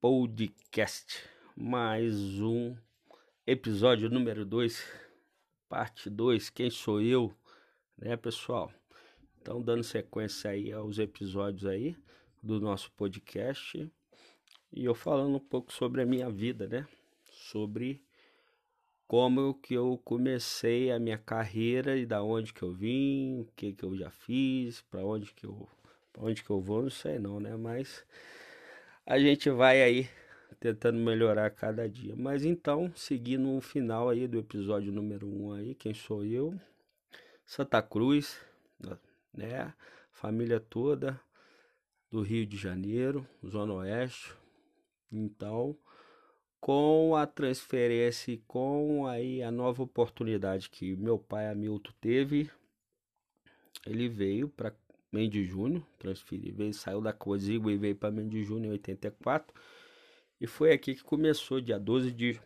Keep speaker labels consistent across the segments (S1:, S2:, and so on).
S1: Podcast. Mais um episódio número 2, parte 2. Quem sou eu? Né, pessoal? Então, dando sequência aí aos episódios aí do nosso podcast. E eu falando um pouco sobre a minha vida, né? Sobre como que eu comecei a minha carreira e da onde que eu vim, o que que eu já fiz, para onde que eu pra onde que eu vou, não sei não, né? Mas a gente vai aí tentando melhorar cada dia. Mas então, seguindo o final aí do episódio número 1 um aí, quem sou eu? Santa Cruz, né? Família toda do Rio de Janeiro, Zona Oeste. Então, com a transferência e com aí a nova oportunidade que meu pai Hamilton teve, ele veio para Mendes Júnior, transferiu, veio, saiu da Cosigo e veio para Mendes Júnior em 84. E foi aqui que começou, dia 12 de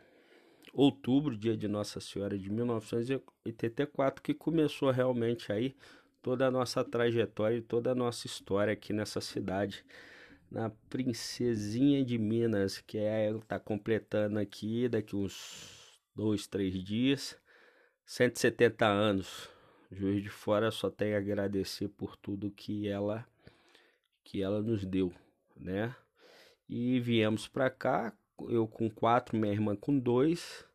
S1: outubro, dia de Nossa Senhora de 1984, que começou realmente aí toda a nossa trajetória e toda a nossa história aqui nessa cidade na Princesinha de Minas, que é tá completando aqui daqui uns dois, três dias, 170 anos. Juiz de Fora só tem a agradecer por tudo que ela que ela nos deu, né? E viemos para cá, eu com quatro, minha irmã com dois.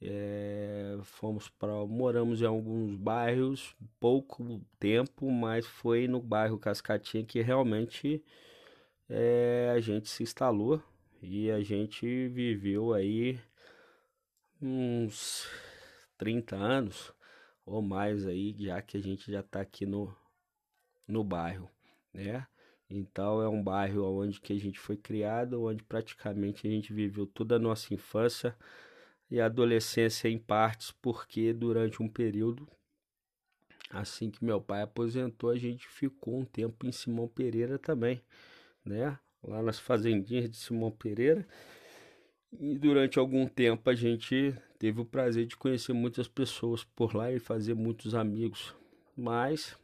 S1: É, fomos para moramos em alguns bairros pouco tempo mas foi no bairro Cascatinha que realmente é, a gente se instalou e a gente viveu aí uns 30 anos ou mais aí, já que a gente já está aqui no, no bairro, né? Então é um bairro onde que a gente foi criado, onde praticamente a gente viveu toda a nossa infância e adolescência em partes, porque durante um período assim que meu pai aposentou, a gente ficou um tempo em Simão Pereira também né? Lá nas fazendinhas de Simão Pereira. E durante algum tempo a gente teve o prazer de conhecer muitas pessoas por lá e fazer muitos amigos. Mas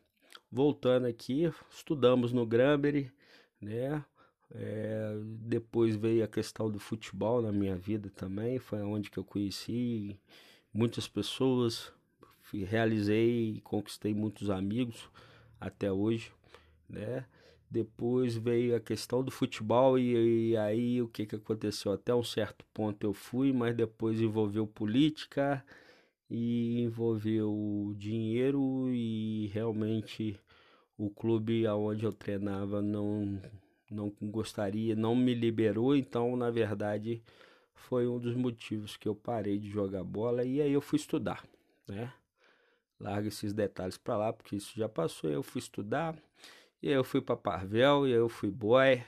S1: voltando aqui, estudamos no Granbury, né? É, depois veio a questão do futebol na minha vida também, foi onde que eu conheci muitas pessoas, realizei e conquistei muitos amigos até hoje, né? Depois veio a questão do futebol e, e, aí o que, que aconteceu? Até um certo ponto eu fui, mas depois envolveu política e envolveu dinheiro e realmente o clube aonde eu treinava não não gostaria, não me liberou, então na verdade foi um dos motivos que eu parei de jogar bola e aí eu fui estudar, né? Larga esses detalhes para lá porque isso já passou, eu fui estudar e aí eu fui para Parvel, e aí eu fui boy,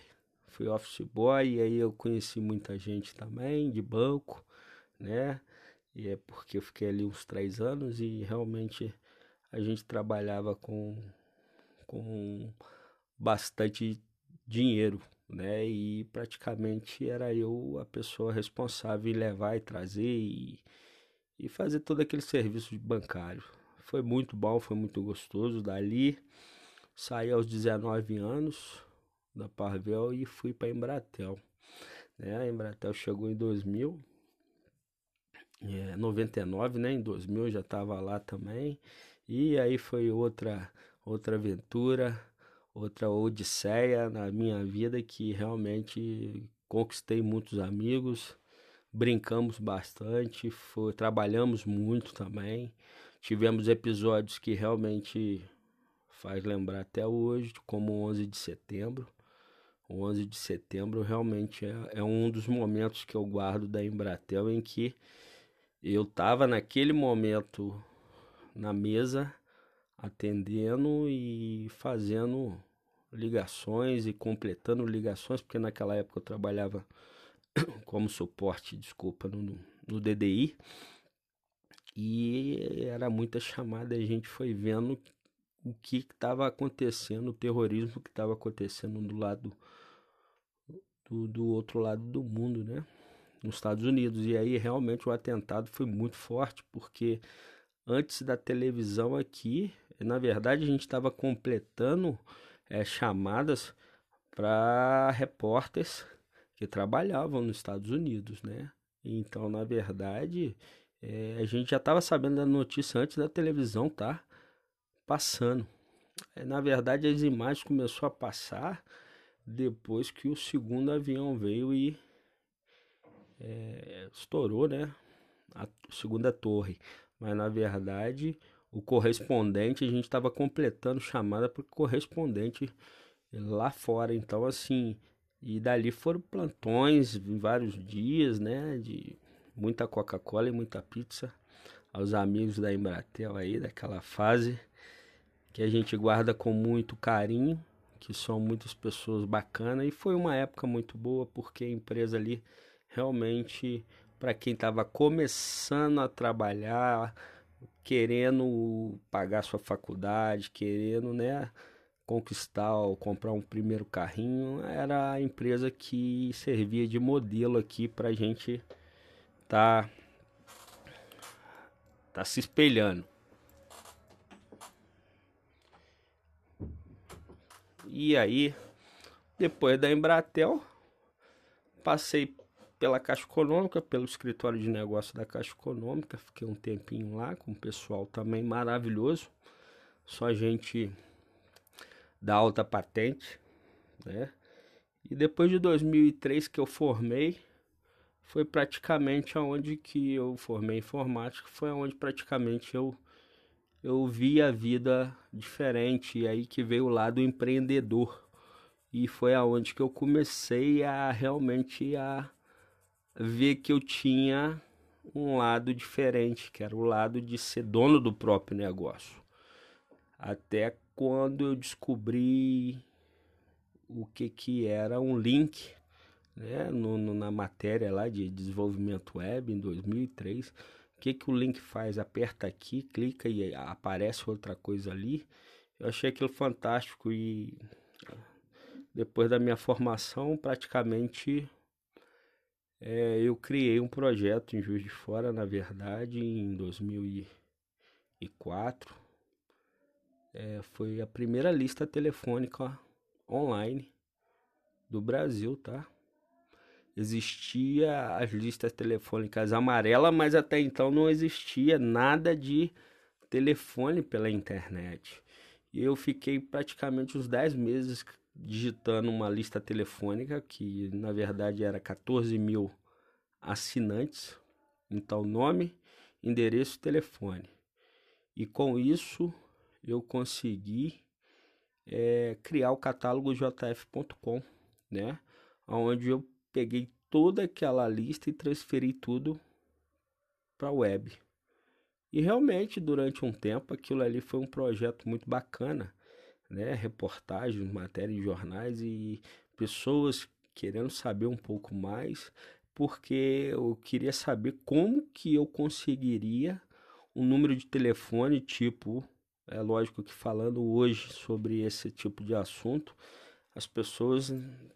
S1: fui office boy, e aí eu conheci muita gente também de banco, né? E é porque eu fiquei ali uns três anos e realmente a gente trabalhava com, com bastante dinheiro, né? E praticamente era eu a pessoa responsável em levar e trazer e, e fazer todo aquele serviço bancário. Foi muito bom, foi muito gostoso. Dali Saí aos 19 anos da Parvel e fui para Embratel. Né? A Embratel chegou em 2000, é, 99, né? Em 2000 eu já estava lá também. E aí foi outra outra aventura, outra odisseia na minha vida que realmente conquistei muitos amigos, brincamos bastante, foi, trabalhamos muito também. Tivemos episódios que realmente faz lembrar até hoje, como o 11 de setembro. O 11 de setembro realmente é, é um dos momentos que eu guardo da Embratel em que eu estava naquele momento na mesa atendendo e fazendo ligações e completando ligações, porque naquela época eu trabalhava como suporte, desculpa, no, no DDI. E era muita chamada, a gente foi vendo o que estava acontecendo, o terrorismo que estava acontecendo do lado do, do outro lado do mundo, né? Nos Estados Unidos. E aí realmente o atentado foi muito forte, porque antes da televisão aqui, na verdade a gente estava completando é, chamadas para repórteres que trabalhavam nos Estados Unidos, né? Então, na verdade, é, a gente já estava sabendo da notícia antes da televisão tá passando. É, na verdade, as imagens começou a passar depois que o segundo avião veio e é, estourou, né? A segunda torre. Mas na verdade, o correspondente, a gente estava completando chamada para correspondente lá fora. Então, assim, e dali foram plantões em vários dias, né? De muita Coca-Cola e muita pizza. Aos amigos da Embratel aí, daquela fase que a gente guarda com muito carinho, que são muitas pessoas bacanas. E foi uma época muito boa, porque a empresa ali realmente, para quem estava começando a trabalhar, querendo pagar sua faculdade, querendo, né? conquistar ou comprar um primeiro carrinho era a empresa que servia de modelo aqui para a gente tá tá se espelhando e aí depois da Embratel passei pela Caixa Econômica, pelo escritório de negócio da Caixa Econômica, fiquei um tempinho lá com o pessoal também maravilhoso, só gente da alta patente, né? E depois de 2003 que eu formei, foi praticamente aonde que eu formei informática, foi aonde praticamente eu eu vi a vida diferente e aí que veio o lado empreendedor. E foi aonde que eu comecei a realmente a ver que eu tinha um lado diferente, que era o lado de ser dono do próprio negócio. Até quando eu descobri o que, que era um link né, no, no, na matéria lá de desenvolvimento web em 2003. Que, que o link faz? Aperta aqui, clica e aparece outra coisa ali. Eu achei aquilo fantástico e depois da minha formação, praticamente é, eu criei um projeto em Juiz de Fora, na verdade, em 2004 é, foi a primeira lista telefônica online do Brasil, tá? Existia as listas telefônicas amarelas, mas até então não existia nada de telefone pela internet. E eu fiquei praticamente uns 10 meses digitando uma lista telefônica, que na verdade era 14 mil assinantes. Então, nome, endereço, telefone. E com isso eu consegui é, criar o catálogo jf.com, né? Onde eu peguei toda aquela lista e transferi tudo para a web. E realmente, durante um tempo, aquilo ali foi um projeto muito bacana, né? Reportagens, matérias em jornais e pessoas querendo saber um pouco mais, porque eu queria saber como que eu conseguiria um número de telefone tipo é lógico que falando hoje sobre esse tipo de assunto, as pessoas,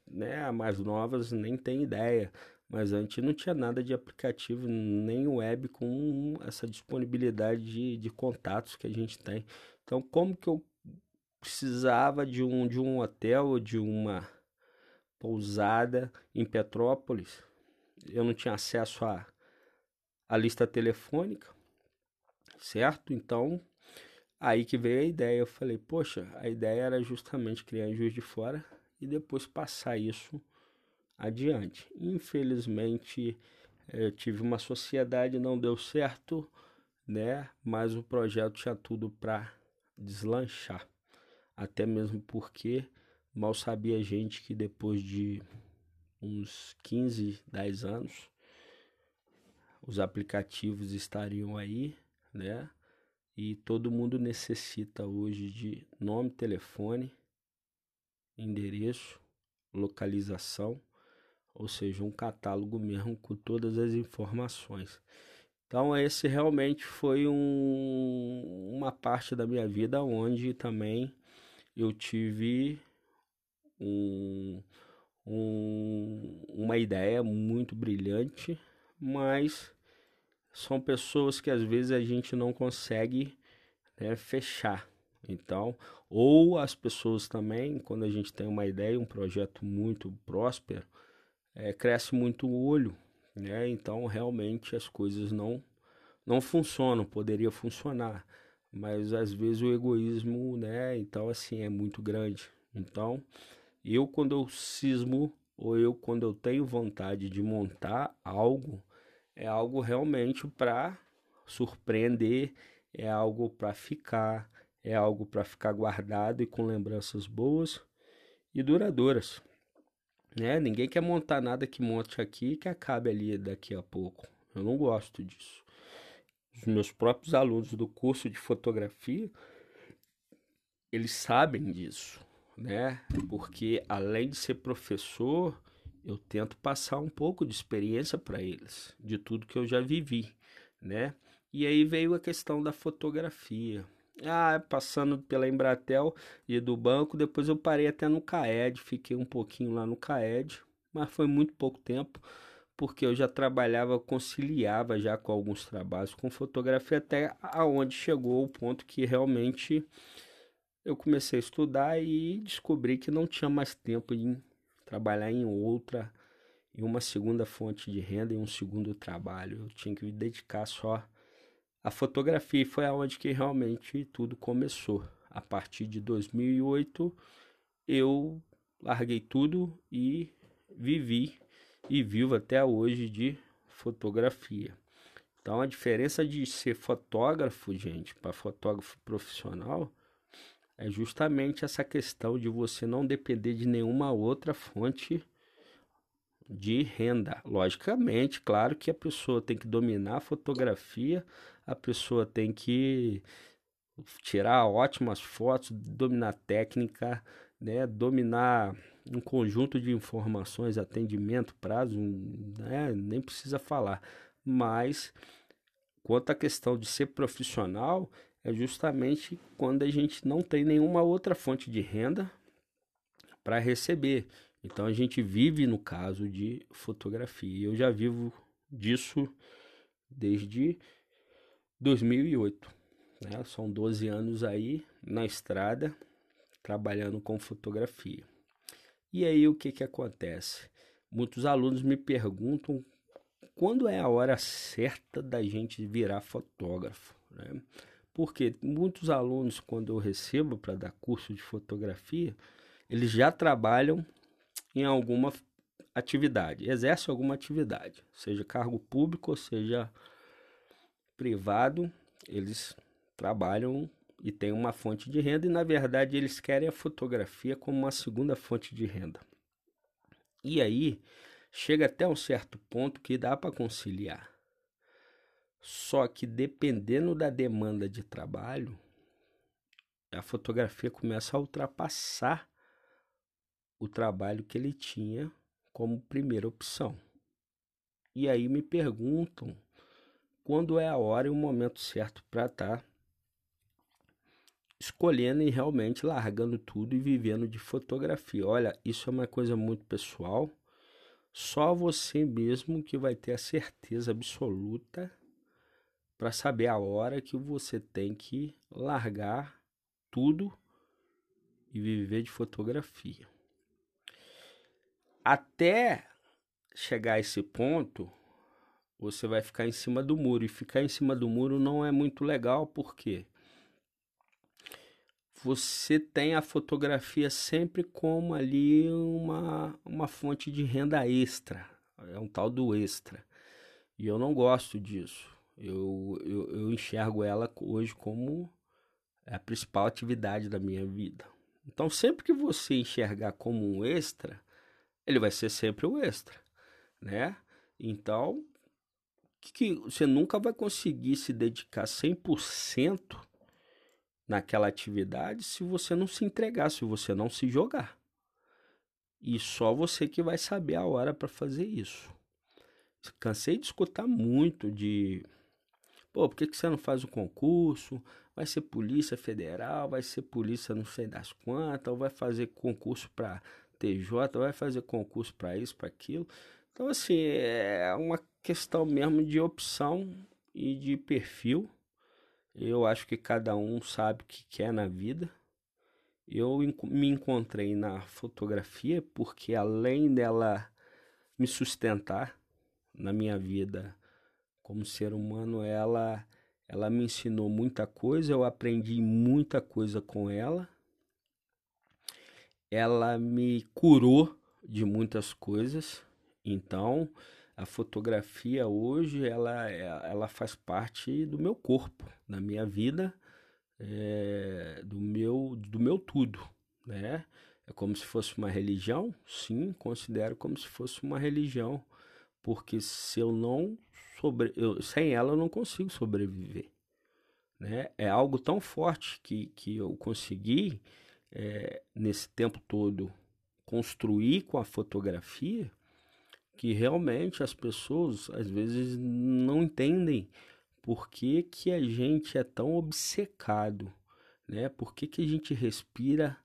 S1: né, mais novas nem têm ideia, mas antes não tinha nada de aplicativo, nem web com essa disponibilidade de, de contatos que a gente tem. Então, como que eu precisava de um, de um hotel ou de uma pousada em Petrópolis? Eu não tinha acesso à, à lista telefônica, certo? Então, Aí que veio a ideia, eu falei, poxa, a ideia era justamente criar Juiz de Fora e depois passar isso adiante. Infelizmente, eu eh, tive uma sociedade, não deu certo, né? Mas o projeto tinha tudo para deslanchar. Até mesmo porque mal sabia a gente que depois de uns 15, 10 anos, os aplicativos estariam aí, né? E todo mundo necessita hoje de nome, telefone, endereço, localização, ou seja, um catálogo mesmo com todas as informações. Então, esse realmente foi um, uma parte da minha vida onde também eu tive um, um, uma ideia muito brilhante, mas são pessoas que às vezes a gente não consegue né, fechar. Então, ou as pessoas também, quando a gente tem uma ideia, um projeto muito próspero, é, cresce muito o olho, né? Então realmente as coisas não não funcionam, poderia funcionar, mas às vezes o egoísmo, né? Então assim é muito grande. Então eu quando eu cismo ou eu quando eu tenho vontade de montar algo, é algo realmente para surpreender, é algo para ficar, é algo para ficar guardado e com lembranças boas e duradouras. Né? Ninguém quer montar nada que monte aqui e que acabe ali daqui a pouco. Eu não gosto disso. Os meus próprios alunos do curso de fotografia, eles sabem disso, né? Porque além de ser professor, eu tento passar um pouco de experiência para eles, de tudo que eu já vivi, né? E aí veio a questão da fotografia. Ah, passando pela Embratel e do banco, depois eu parei até no CAED, fiquei um pouquinho lá no CAED, mas foi muito pouco tempo, porque eu já trabalhava, conciliava já com alguns trabalhos com fotografia, até aonde chegou o ponto que realmente eu comecei a estudar e descobri que não tinha mais tempo em trabalhar em outra, em uma segunda fonte de renda, em um segundo trabalho. Eu tinha que me dedicar só a fotografia foi aonde que realmente tudo começou. A partir de 2008 eu larguei tudo e vivi e vivo até hoje de fotografia. Então a diferença de ser fotógrafo, gente, para fotógrafo profissional é justamente essa questão de você não depender de nenhuma outra fonte de renda. Logicamente, claro que a pessoa tem que dominar a fotografia, a pessoa tem que tirar ótimas fotos, dominar técnica, né, dominar um conjunto de informações, atendimento, prazo, né, nem precisa falar. Mas quanto à questão de ser profissional, é justamente quando a gente não tem nenhuma outra fonte de renda para receber. Então a gente vive no caso de fotografia. Eu já vivo disso desde 2008. Né? São 12 anos aí na estrada trabalhando com fotografia. E aí o que, que acontece? Muitos alunos me perguntam quando é a hora certa da gente virar fotógrafo. Né? Porque muitos alunos, quando eu recebo para dar curso de fotografia, eles já trabalham em alguma atividade, exerce alguma atividade, seja cargo público, seja privado, eles trabalham e têm uma fonte de renda e na verdade eles querem a fotografia como uma segunda fonte de renda. E aí chega até um certo ponto que dá para conciliar. Só que dependendo da demanda de trabalho, a fotografia começa a ultrapassar o trabalho que ele tinha como primeira opção. E aí me perguntam quando é a hora e o momento certo para estar tá escolhendo e realmente largando tudo e vivendo de fotografia. Olha, isso é uma coisa muito pessoal. Só você mesmo que vai ter a certeza absoluta para saber a hora que você tem que largar tudo e viver de fotografia até chegar a esse ponto, você vai ficar em cima do muro. E ficar em cima do muro não é muito legal, porque você tem a fotografia sempre como ali uma, uma fonte de renda extra. É um tal do extra. E eu não gosto disso. Eu, eu, eu enxergo ela hoje como a principal atividade da minha vida. Então, sempre que você enxergar como um extra, ele vai ser sempre o extra, né? Então, que, você nunca vai conseguir se dedicar 100% naquela atividade se você não se entregar, se você não se jogar. E só você que vai saber a hora para fazer isso. Cansei de escutar muito de Pô, por que, que você não faz o concurso? Vai ser polícia federal, vai ser polícia não sei das quantas, ou vai fazer concurso para TJ, vai fazer concurso para isso, para aquilo. Então, assim, é uma questão mesmo de opção e de perfil. Eu acho que cada um sabe o que quer na vida. Eu me encontrei na fotografia porque, além dela me sustentar na minha vida como ser humano, ela ela me ensinou muita coisa, eu aprendi muita coisa com ela. Ela me curou de muitas coisas. Então, a fotografia hoje ela, ela faz parte do meu corpo, da minha vida, é, do meu do meu tudo, né? É como se fosse uma religião? Sim, considero como se fosse uma religião, porque se eu não sobre, eu, sem ela eu não consigo sobreviver, né? É algo tão forte que, que eu consegui é, nesse tempo todo construir com a fotografia que realmente as pessoas às vezes não entendem por que, que a gente é tão obcecado, né? Por que, que a gente respira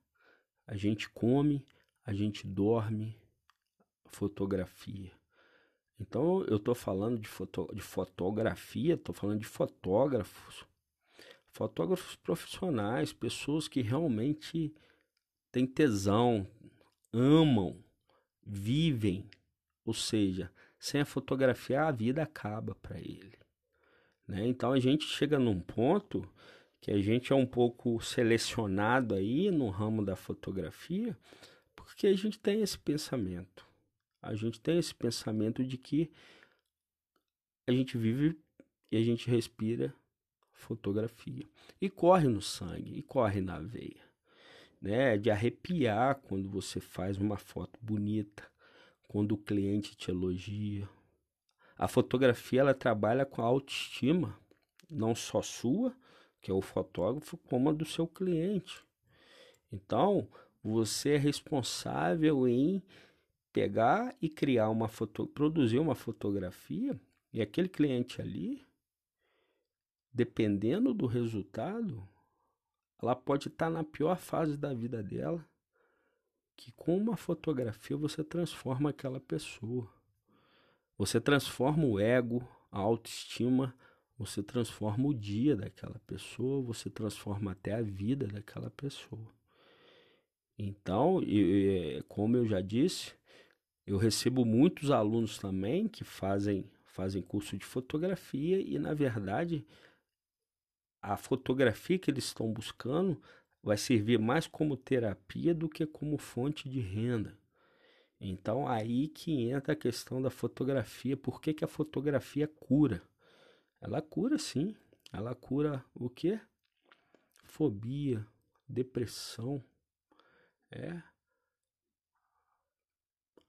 S1: a gente come, a gente dorme, fotografia. Então eu estou falando de, foto, de fotografia, estou falando de fotógrafos, fotógrafos profissionais, pessoas que realmente têm tesão, amam, vivem. Ou seja, sem a fotografia a vida acaba para ele. Né? Então a gente chega num ponto que a gente é um pouco selecionado aí no ramo da fotografia, porque a gente tem esse pensamento. A gente tem esse pensamento de que a gente vive e a gente respira fotografia. E corre no sangue, e corre na veia. Né? De arrepiar quando você faz uma foto bonita, quando o cliente te elogia. A fotografia ela trabalha com a autoestima, não só sua, que é o fotógrafo, como a do seu cliente. Então, você é responsável em pegar e criar uma foto, produzir uma fotografia e aquele cliente ali, dependendo do resultado, ela pode estar na pior fase da vida dela, que com uma fotografia você transforma aquela pessoa. Você transforma o ego, a autoestima, você transforma o dia daquela pessoa, você transforma até a vida daquela pessoa. Então, eu, como eu já disse, eu recebo muitos alunos também que fazem, fazem curso de fotografia e, na verdade, a fotografia que eles estão buscando vai servir mais como terapia do que como fonte de renda. Então, aí que entra a questão da fotografia. Por que, que a fotografia cura? Ela cura sim. Ela cura o que? Fobia, depressão, é,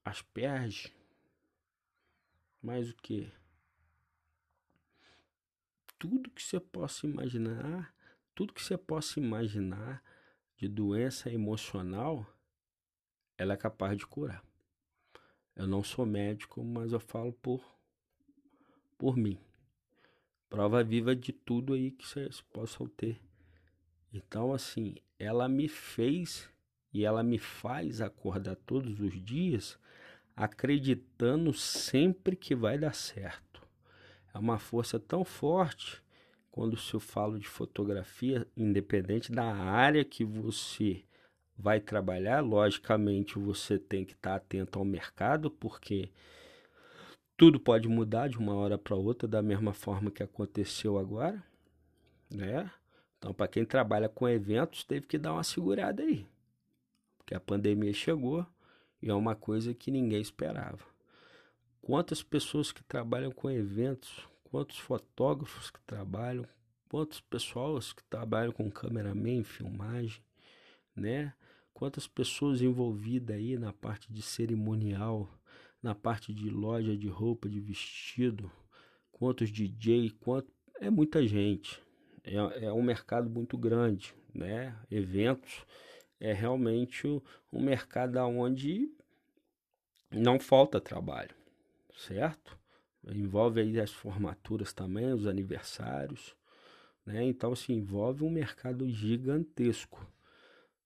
S1: asperge, mais o que? Tudo que você possa imaginar, tudo que você possa imaginar de doença emocional, ela é capaz de curar. Eu não sou médico, mas eu falo por por mim prova viva de tudo aí que vocês possam ter. Então, assim, ela me fez e ela me faz acordar todos os dias acreditando sempre que vai dar certo. É uma força tão forte quando se eu falo de fotografia, independente da área que você vai trabalhar, logicamente você tem que estar atento ao mercado, porque tudo pode mudar de uma hora para outra, da mesma forma que aconteceu agora, né? Então, para quem trabalha com eventos, teve que dar uma segurada aí, porque a pandemia chegou e é uma coisa que ninguém esperava. Quantas pessoas que trabalham com eventos, quantos fotógrafos que trabalham, quantas pessoas que trabalham com cameraman, filmagem, né? Quantas pessoas envolvidas aí na parte de cerimonial, na parte de loja de roupa, de vestido, quantos DJ, quanto é muita gente. É, é um mercado muito grande, né? Eventos é realmente um mercado onde não falta trabalho, certo? Envolve aí as formaturas também, os aniversários, né? Então se envolve um mercado gigantesco.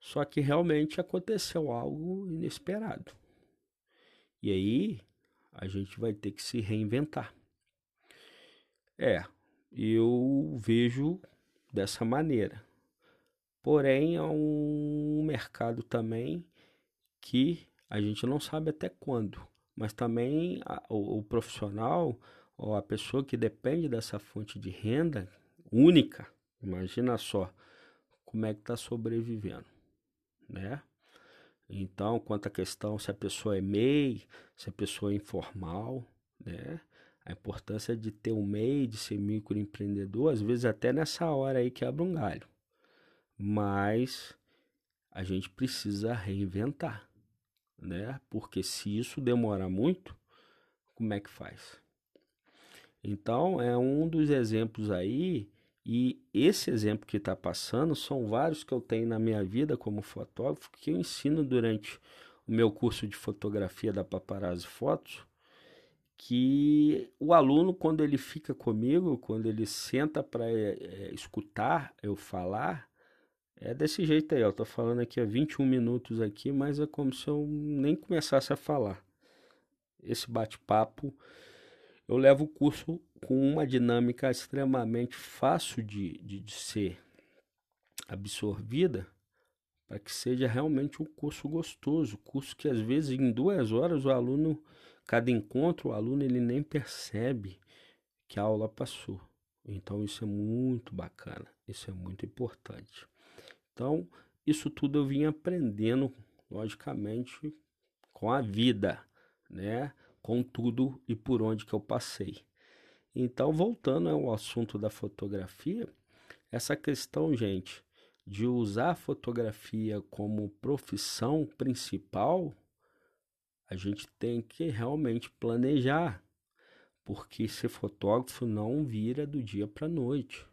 S1: Só que realmente aconteceu algo inesperado. E aí a gente vai ter que se reinventar. É, eu vejo dessa maneira. Porém, é um mercado também que a gente não sabe até quando, mas também a, o, o profissional ou a pessoa que depende dessa fonte de renda única, imagina só como é que está sobrevivendo, né? Então, quanto à questão se a pessoa é MEI, se a pessoa é informal, né? A importância de ter um MEI, de ser microempreendedor, às vezes até nessa hora aí quebra um galho. Mas a gente precisa reinventar, né? Porque se isso demorar muito, como é que faz? Então, é um dos exemplos aí, e esse exemplo que está passando são vários que eu tenho na minha vida como fotógrafo, que eu ensino durante o meu curso de fotografia da Paparazzi Fotos, que o aluno, quando ele fica comigo, quando ele senta para é, é, escutar eu falar, é desse jeito aí. Eu tô falando aqui há 21 minutos aqui, mas é como se eu nem começasse a falar. Esse bate-papo, eu levo o curso com uma dinâmica extremamente fácil de, de, de ser absorvida para que seja realmente um curso gostoso, curso que às vezes em duas horas o aluno Cada encontro, o aluno ele nem percebe que a aula passou. Então isso é muito bacana, isso é muito importante. Então, isso tudo eu vim aprendendo, logicamente, com a vida, né? Com tudo e por onde que eu passei. Então, voltando ao assunto da fotografia, essa questão, gente, de usar a fotografia como profissão principal, a gente tem que realmente planejar, porque ser fotógrafo não vira do dia para a noite.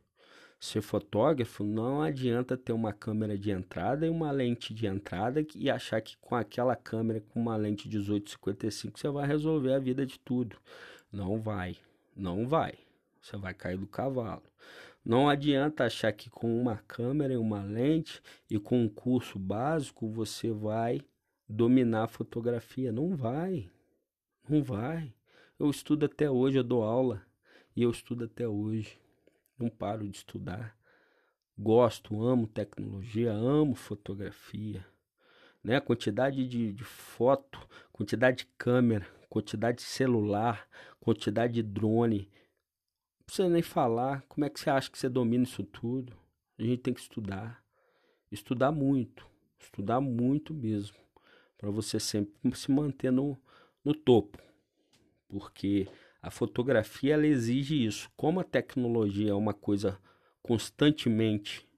S1: Ser fotógrafo não adianta ter uma câmera de entrada e uma lente de entrada e achar que com aquela câmera com uma lente 1855 você vai resolver a vida de tudo. Não vai, não vai. Você vai cair do cavalo. Não adianta achar que com uma câmera e uma lente e com um curso básico você vai dominar a fotografia. Não vai. Não vai. Eu estudo até hoje, eu dou aula e eu estudo até hoje. Não paro de estudar. Gosto, amo tecnologia, amo fotografia. Né? A quantidade de, de foto, quantidade de câmera, quantidade de celular, quantidade de drone. Não precisa nem falar. Como é que você acha que você domina isso tudo? A gente tem que estudar. Estudar muito. Estudar muito mesmo para você sempre se manter no, no topo. Porque a fotografia ela exige isso. Como a tecnologia é uma coisa constantemente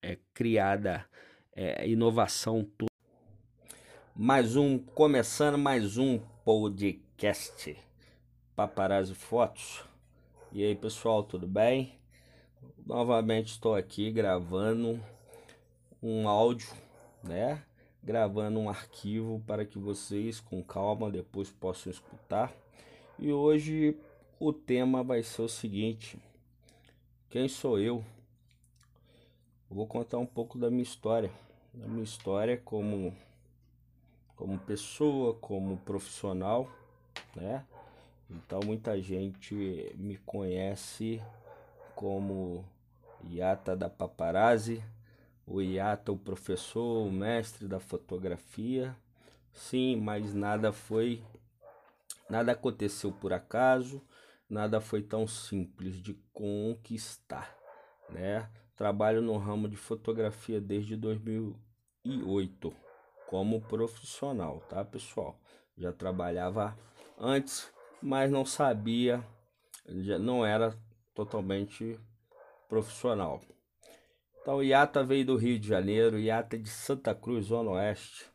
S1: é, criada, é, inovação toda. Mais um, começando mais um podcast Paparazzi Fotos. E aí pessoal, tudo bem? Novamente estou aqui gravando um áudio, né? gravando um arquivo para que vocês com calma depois possam escutar. E hoje o tema vai ser o seguinte: quem sou eu? vou contar um pouco da minha história, da minha história como como pessoa, como profissional, né? Então muita gente me conhece como Yata da Paparazzi, o Iata, o professor, o mestre da fotografia. Sim, mas nada foi, nada aconteceu por acaso, nada foi tão simples de conquistar, né? Trabalho no ramo de fotografia desde 2008 como profissional, tá, pessoal? Já trabalhava antes, mas não sabia, já não era totalmente profissional. Então o Iata veio do Rio de Janeiro, o Iata é de Santa Cruz, Zona Oeste.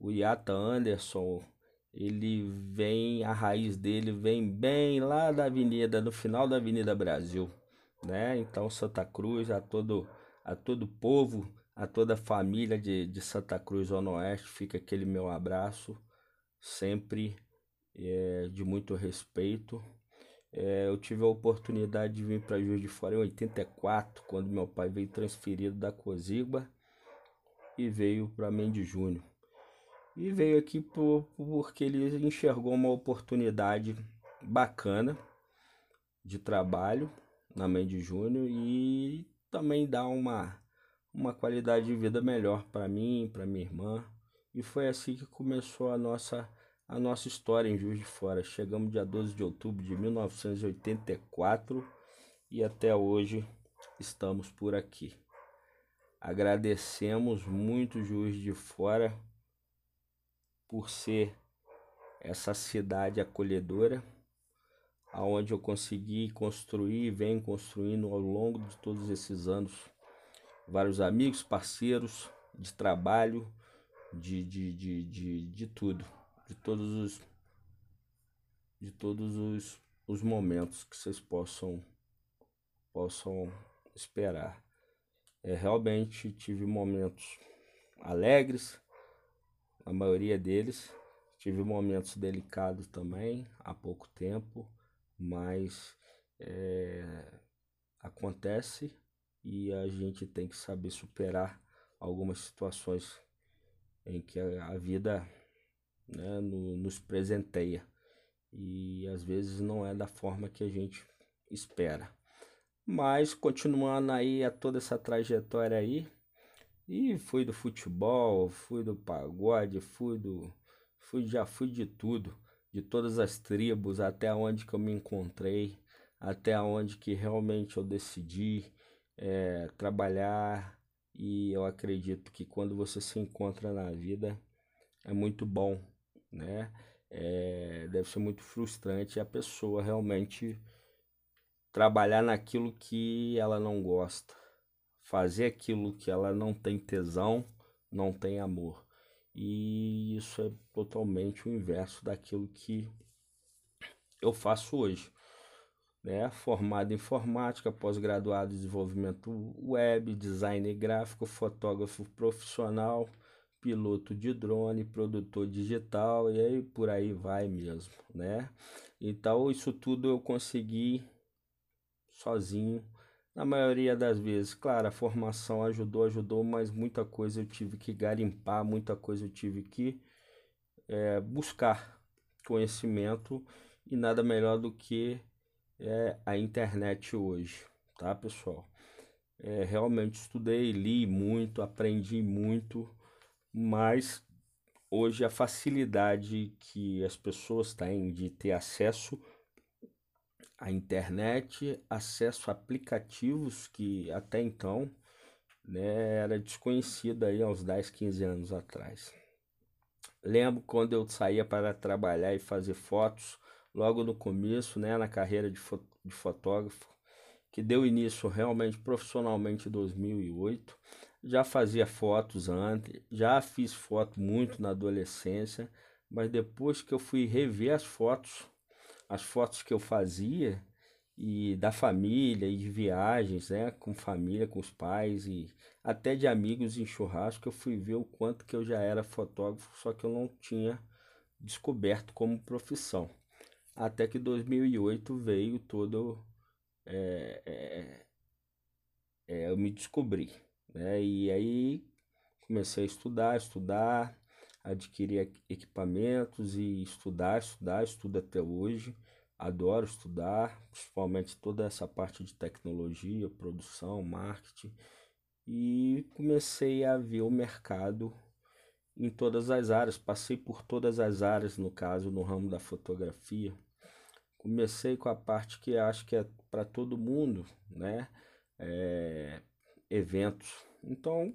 S1: O Iata Anderson, ele vem, a raiz dele vem bem lá da avenida, no final da Avenida Brasil, né? Então Santa Cruz, a todo, a todo povo, a toda a família de, de Santa Cruz, Zona Oeste, fica aquele meu abraço, sempre é, de muito respeito. É, eu tive a oportunidade de vir para Juiz de Fora em 84, quando meu pai veio transferido da Cozigba e veio para Mendes Júnior. E veio aqui por, porque ele enxergou uma oportunidade bacana de trabalho na Mendes Júnior e também dá uma, uma qualidade de vida melhor para mim, para minha irmã. E foi assim que começou a nossa a nossa história em Juiz de Fora. Chegamos dia 12 de outubro de 1984 e até hoje estamos por aqui. Agradecemos muito Juiz de Fora por ser essa cidade acolhedora, aonde eu consegui construir e venho construindo ao longo de todos esses anos vários amigos, parceiros de trabalho, de, de, de, de, de tudo, de todos os de todos os, os momentos que vocês possam possam esperar. É, realmente tive momentos alegres, a maioria deles. Tive momentos delicados também há pouco tempo, mas é, acontece e a gente tem que saber superar algumas situações em que a, a vida né, no, nos presenteia e às vezes não é da forma que a gente espera. Mas continuando aí a toda essa trajetória aí, e fui do futebol, fui do pagode, fui do. Fui, já fui de tudo, de todas as tribos, até onde que eu me encontrei, até onde que realmente eu decidi é, trabalhar. E eu acredito que quando você se encontra na vida é muito bom, né? É, deve ser muito frustrante a pessoa realmente trabalhar naquilo que ela não gosta fazer aquilo que ela não tem tesão, não tem amor. E isso é totalmente o inverso daquilo que eu faço hoje. Né? Formado em informática, pós-graduado em desenvolvimento web, design gráfico, fotógrafo profissional, piloto de drone, produtor digital e aí por aí vai mesmo, né? Então isso tudo eu consegui sozinho na maioria das vezes, claro, a formação ajudou, ajudou, mas muita coisa eu tive que garimpar, muita coisa eu tive que é, buscar conhecimento e nada melhor do que é, a internet hoje, tá, pessoal? É, realmente estudei, li muito, aprendi muito, mas hoje a facilidade que as pessoas têm de ter acesso a internet, acesso a aplicativos que até então né, era desconhecido aí uns 10, 15 anos atrás. Lembro quando eu saía para trabalhar e fazer fotos, logo no começo, né, na carreira de, fo de fotógrafo, que deu início realmente profissionalmente em 2008. Já fazia fotos antes, já fiz foto muito na adolescência, mas depois que eu fui rever as fotos as fotos que eu fazia e da família e de viagens, né, com família, com os pais e até de amigos em churrasco, eu fui ver o quanto que eu já era fotógrafo, só que eu não tinha descoberto como profissão. Até que 2008 veio todo é, é, é, eu me descobri, né? E aí comecei a estudar, estudar, adquirir equipamentos e estudar, estudar, estudo até hoje. Adoro estudar, principalmente toda essa parte de tecnologia, produção, marketing. E comecei a ver o mercado em todas as áreas, passei por todas as áreas, no caso, no ramo da fotografia. Comecei com a parte que acho que é para todo mundo, né? É, eventos. Então,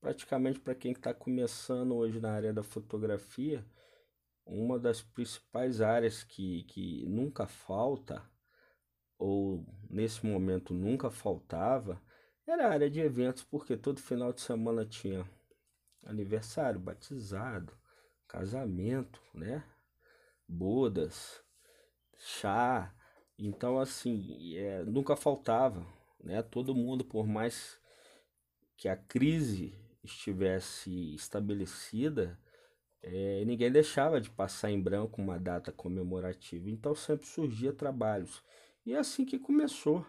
S1: praticamente para quem está começando hoje na área da fotografia, uma das principais áreas que, que nunca falta, ou nesse momento nunca faltava, era a área de eventos, porque todo final de semana tinha aniversário, batizado, casamento, né? Bodas, chá. Então, assim, é, nunca faltava, né? Todo mundo, por mais que a crise estivesse estabelecida, é, ninguém deixava de passar em branco uma data comemorativa, então sempre surgia trabalhos. E é assim que começou,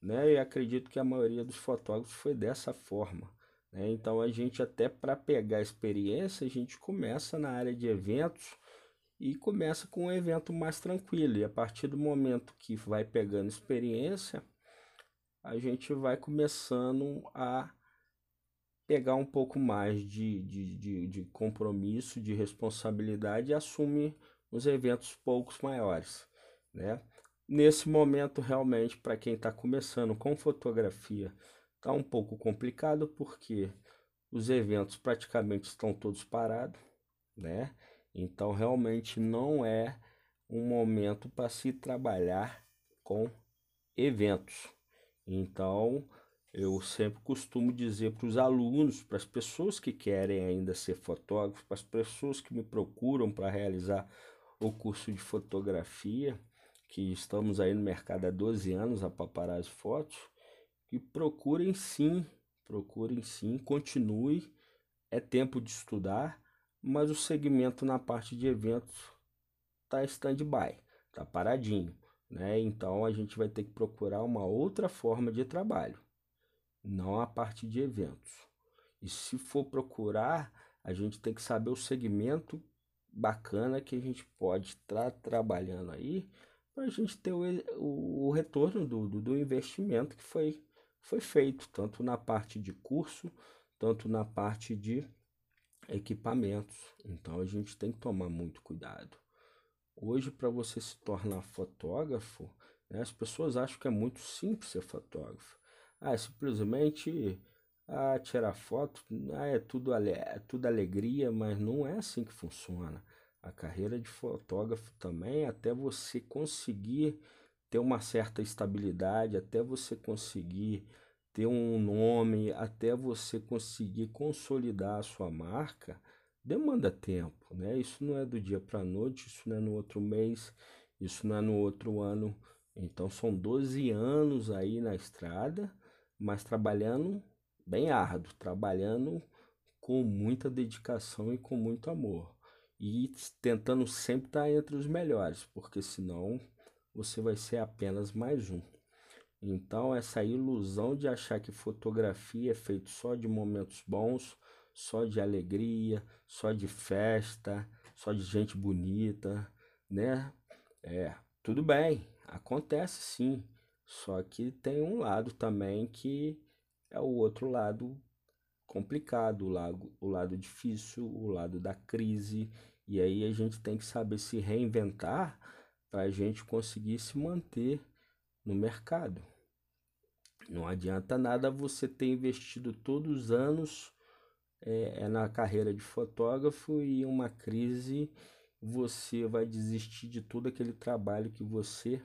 S1: né? E acredito que a maioria dos fotógrafos foi dessa forma. Né? Então a gente até para pegar experiência, a gente começa na área de eventos e começa com um evento mais tranquilo. E a partir do momento que vai pegando experiência, a gente vai começando a pegar um pouco mais de, de, de, de compromisso, de responsabilidade e assumir os eventos poucos maiores, né? Nesse momento, realmente, para quem está começando com fotografia, está um pouco complicado porque os eventos praticamente estão todos parados, né? Então, realmente não é um momento para se trabalhar com eventos. Então, eu sempre costumo dizer para os alunos, para as pessoas que querem ainda ser fotógrafos, para as pessoas que me procuram para realizar o curso de fotografia, que estamos aí no mercado há 12 anos a paparazzi fotos, que procurem sim, procurem sim, continue, é tempo de estudar, mas o segmento na parte de eventos está stand-by, está paradinho, né? Então a gente vai ter que procurar uma outra forma de trabalho, não a parte de eventos. E se for procurar, a gente tem que saber o segmento bacana que a gente pode estar tá trabalhando aí para a gente ter o, o, o retorno do, do, do, investimento que foi, foi feito, tanto na parte de curso, tanto na parte de equipamentos. Então a gente tem que tomar muito cuidado. Hoje, para você se tornar fotógrafo, né, as pessoas acham que é muito simples ser fotógrafo. Ah, é simplesmente ah, tirar foto, ah, é, tudo, é tudo alegria, mas não é assim que funciona. A carreira de fotógrafo também, até você conseguir ter uma certa estabilidade, até você conseguir ter um nome, até você conseguir consolidar a sua marca, demanda tempo, né? Isso não é do dia para a noite, isso não é no outro mês, isso não é no outro ano. Então são 12 anos aí na estrada, mas trabalhando bem árduo, trabalhando com muita dedicação e com muito amor. E tentando sempre estar entre os melhores, porque senão você vai ser apenas mais um. Então, essa ilusão de achar que fotografia é feito só de momentos bons, só de alegria, só de festa, só de gente bonita, né? É, tudo bem, acontece sim. Só que tem um lado também que é o outro lado complicado, o lado, o lado difícil, o lado da crise. E aí a gente tem que saber se reinventar para a gente conseguir se manter no mercado. Não adianta nada você ter investido todos os anos é, é na carreira de fotógrafo e uma crise você vai desistir de todo aquele trabalho que você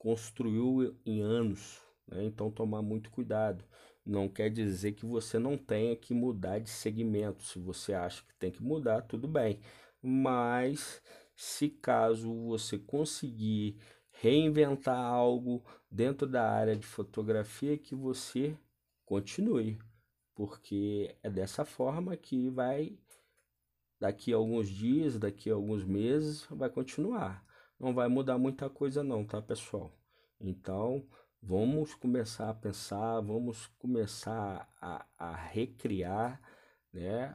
S1: construiu em anos. Né? Então tomar muito cuidado. Não quer dizer que você não tenha que mudar de segmento. Se você acha que tem que mudar, tudo bem. Mas se caso você conseguir reinventar algo dentro da área de fotografia, que você continue porque é dessa forma que vai, daqui a alguns dias, daqui a alguns meses, vai continuar. Não vai mudar muita coisa, não, tá, pessoal? Então, vamos começar a pensar, vamos começar a, a recriar, né,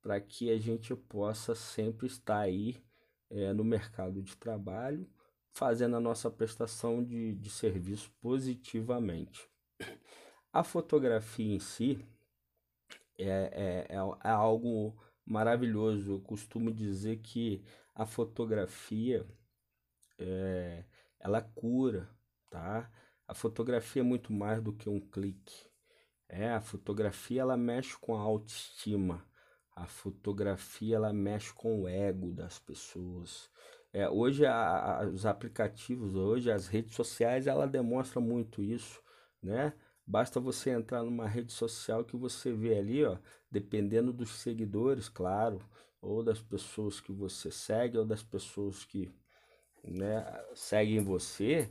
S1: para que a gente possa sempre estar aí é, no mercado de trabalho, fazendo a nossa prestação de, de serviço positivamente. A fotografia em si, é, é, é, é algo maravilhoso. Eu costumo dizer que a fotografia é, ela cura, tá? A fotografia é muito mais do que um clique. É, a fotografia ela mexe com a autoestima. A fotografia ela mexe com o ego das pessoas. É, hoje a, a, os aplicativos, hoje as redes sociais, ela demonstra muito isso, né? Basta você entrar numa rede social que você vê ali, ó, dependendo dos seguidores, claro, ou das pessoas que você segue, ou das pessoas que né, seguem você,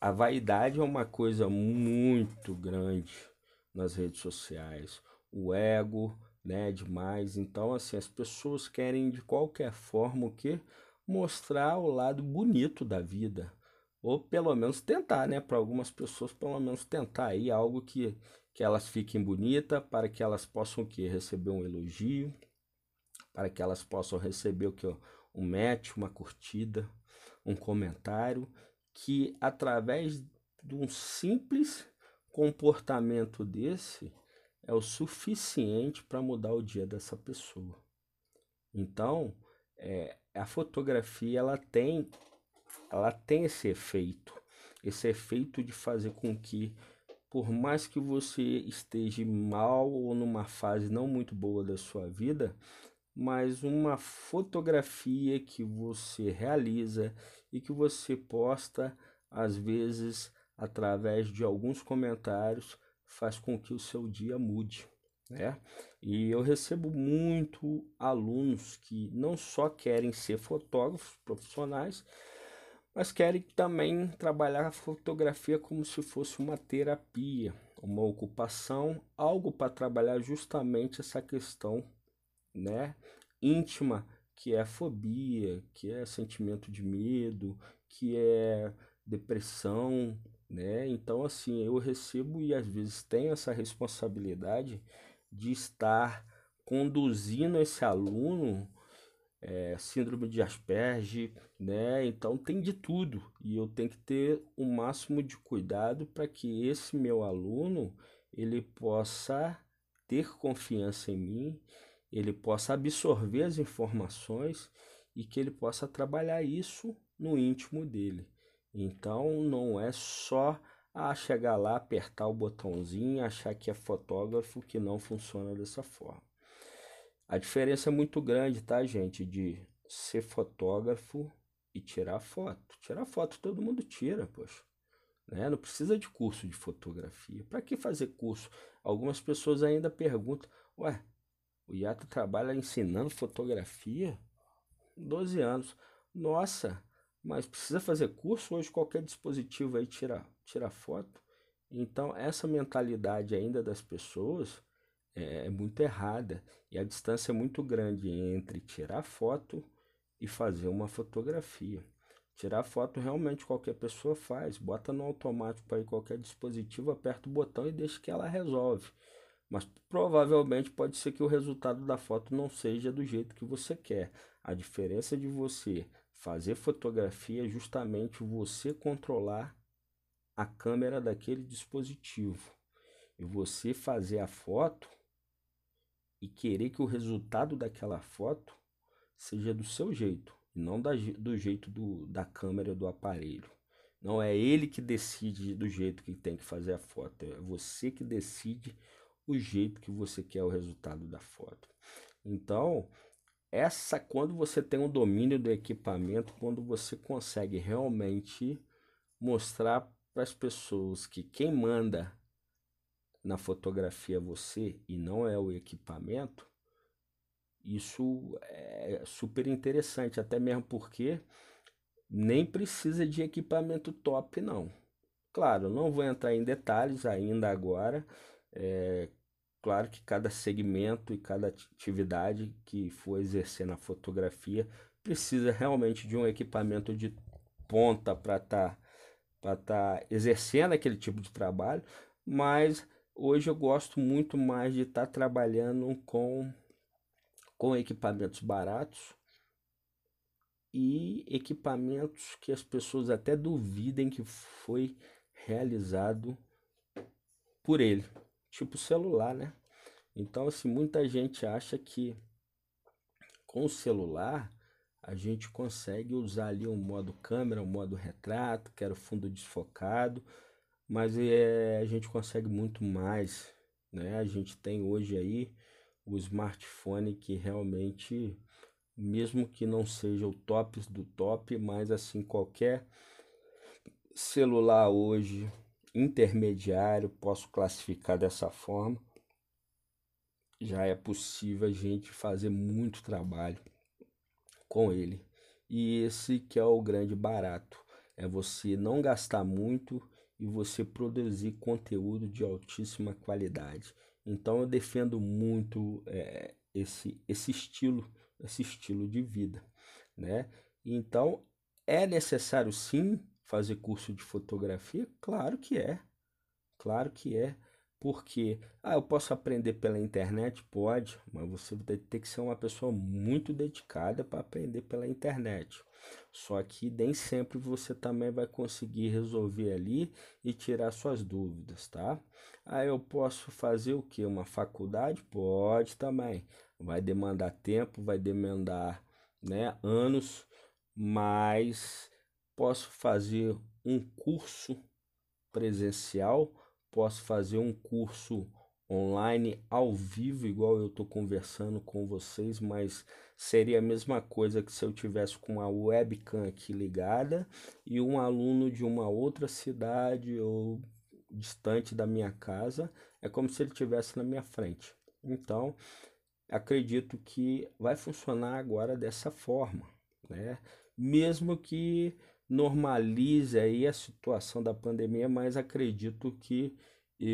S1: a vaidade é uma coisa muito grande nas redes sociais. O ego, né, demais. Então, assim, as pessoas querem de qualquer forma o que mostrar o lado bonito da vida ou pelo menos tentar, né? Para algumas pessoas, pelo menos tentar aí algo que, que elas fiquem bonitas, para que elas possam que receber um elogio, para que elas possam receber o que um match, uma curtida, um comentário, que através de um simples comportamento desse, é o suficiente para mudar o dia dessa pessoa. Então, é, a fotografia ela tem, ela tem esse efeito, esse efeito de fazer com que, por mais que você esteja mal ou numa fase não muito boa da sua vida, mas uma fotografia que você realiza e que você posta, às vezes através de alguns comentários, faz com que o seu dia mude. Né? E eu recebo muito alunos que não só querem ser fotógrafos profissionais, mas querem também trabalhar a fotografia como se fosse uma terapia, uma ocupação, algo para trabalhar justamente essa questão né, íntima, que é fobia, que é sentimento de medo, que é depressão, né? Então assim, eu recebo e às vezes tenho essa responsabilidade de estar conduzindo esse aluno é, síndrome de Asperger, né? Então tem de tudo e eu tenho que ter o máximo de cuidado para que esse meu aluno ele possa ter confiança em mim ele possa absorver as informações e que ele possa trabalhar isso no íntimo dele. Então não é só a chegar lá, apertar o botãozinho, achar que é fotógrafo que não funciona dessa forma. A diferença é muito grande, tá, gente, de ser fotógrafo e tirar foto. Tirar foto todo mundo tira, poxa. Né? Não precisa de curso de fotografia. Para que fazer curso? Algumas pessoas ainda perguntam: ué, o Iato trabalha ensinando fotografia? 12 anos. Nossa, mas precisa fazer curso hoje qualquer dispositivo aí tira, tira foto? Então essa mentalidade ainda das pessoas é, é muito errada e a distância é muito grande entre tirar foto e fazer uma fotografia. Tirar foto realmente qualquer pessoa faz, bota no automático aí qualquer dispositivo, aperta o botão e deixa que ela resolve mas provavelmente pode ser que o resultado da foto não seja do jeito que você quer. A diferença de você fazer fotografia é justamente você controlar a câmera daquele dispositivo e você fazer a foto e querer que o resultado daquela foto seja do seu jeito não da, do jeito do, da câmera do aparelho. Não é ele que decide do jeito que tem que fazer a foto, é você que decide o jeito que você quer o resultado da foto. Então, essa quando você tem um domínio do equipamento, quando você consegue realmente mostrar para as pessoas que quem manda na fotografia é você e não é o equipamento, isso é super interessante, até mesmo porque nem precisa de equipamento top não. Claro, não vou entrar em detalhes ainda agora, é, claro que cada segmento e cada atividade que for exercer na fotografia precisa realmente de um equipamento de ponta para estar tá, tá exercendo aquele tipo de trabalho, mas hoje eu gosto muito mais de estar tá trabalhando com, com equipamentos baratos e equipamentos que as pessoas até duvidem que foi realizado por ele tipo celular, né? Então, assim, muita gente acha que com o celular a gente consegue usar ali um modo câmera, um modo retrato, que era o fundo desfocado, mas é, a gente consegue muito mais, né? A gente tem hoje aí o smartphone que realmente, mesmo que não seja o top do top, mas assim, qualquer celular hoje intermediário, posso classificar dessa forma. Já é possível a gente fazer muito trabalho com ele. E esse que é o grande barato, é você não gastar muito e você produzir conteúdo de altíssima qualidade. Então eu defendo muito é, esse, esse estilo, esse estilo de vida, né? Então é necessário sim fazer curso de fotografia? Claro que é. Claro que é. Porque, ah, eu posso aprender pela internet? Pode, mas você vai ter que ser uma pessoa muito dedicada para aprender pela internet. Só que nem sempre você também vai conseguir resolver ali e tirar suas dúvidas, tá? Ah, eu posso fazer o que? Uma faculdade? Pode também. Vai demandar tempo, vai demandar né, anos, mas posso fazer um curso presencial posso fazer um curso online ao vivo, igual eu estou conversando com vocês, mas seria a mesma coisa que se eu tivesse com uma webcam aqui ligada e um aluno de uma outra cidade ou distante da minha casa, é como se ele estivesse na minha frente. Então, acredito que vai funcionar agora dessa forma, né? Mesmo que normalize aí a situação da pandemia, mas acredito que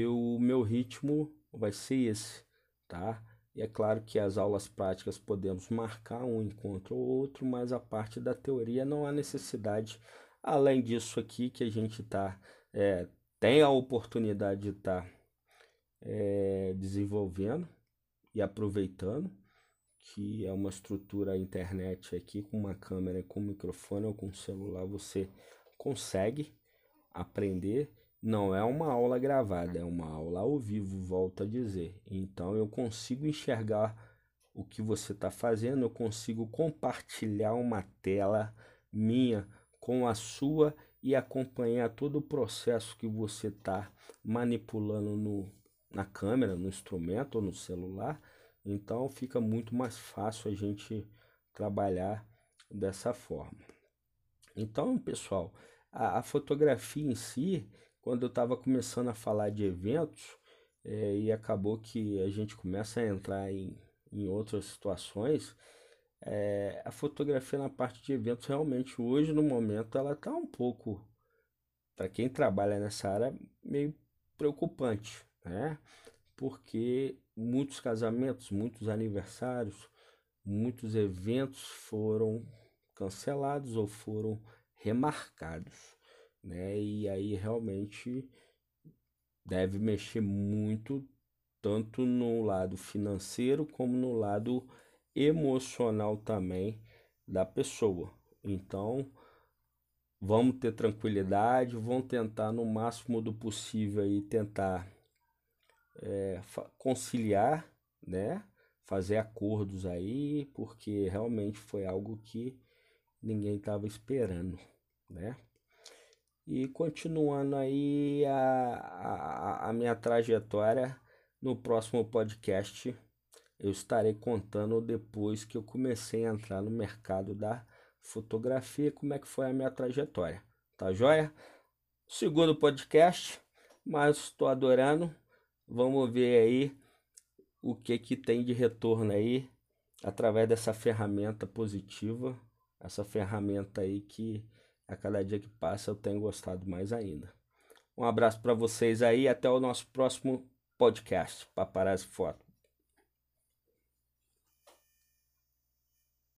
S1: o meu ritmo vai ser esse, tá? E é claro que as aulas práticas podemos marcar um encontro ou outro, mas a parte da teoria não há necessidade. Além disso aqui que a gente tá, é, tem a oportunidade de estar tá, é, desenvolvendo e aproveitando, que é uma estrutura internet aqui com uma câmera, com microfone ou com celular, você consegue aprender. Não é uma aula gravada, é uma aula ao vivo, volto a dizer. Então eu consigo enxergar o que você está fazendo, eu consigo compartilhar uma tela minha com a sua e acompanhar todo o processo que você está manipulando no, na câmera, no instrumento ou no celular então fica muito mais fácil a gente trabalhar dessa forma. Então, pessoal, a, a fotografia em si, quando eu estava começando a falar de eventos, é, e acabou que a gente começa a entrar em, em outras situações, é, a fotografia na parte de eventos realmente hoje no momento ela está um pouco para quem trabalha nessa área meio preocupante, né? Porque muitos casamentos, muitos aniversários, muitos eventos foram cancelados ou foram remarcados, né? E aí realmente deve mexer muito tanto no lado financeiro como no lado emocional também da pessoa. Então, vamos ter tranquilidade, vamos tentar no máximo do possível aí tentar é, conciliar, né? Fazer acordos aí, porque realmente foi algo que ninguém estava esperando, né? E continuando aí a, a, a minha trajetória no próximo podcast, eu estarei contando depois que eu comecei a entrar no mercado da fotografia, como é que foi a minha trajetória. Tá joia? Segundo podcast, mas estou adorando. Vamos ver aí o que que tem de retorno aí através dessa ferramenta positiva, essa ferramenta aí que a cada dia que passa eu tenho gostado mais ainda. Um abraço para vocês aí, até o nosso próximo podcast. Paparazzi Foto.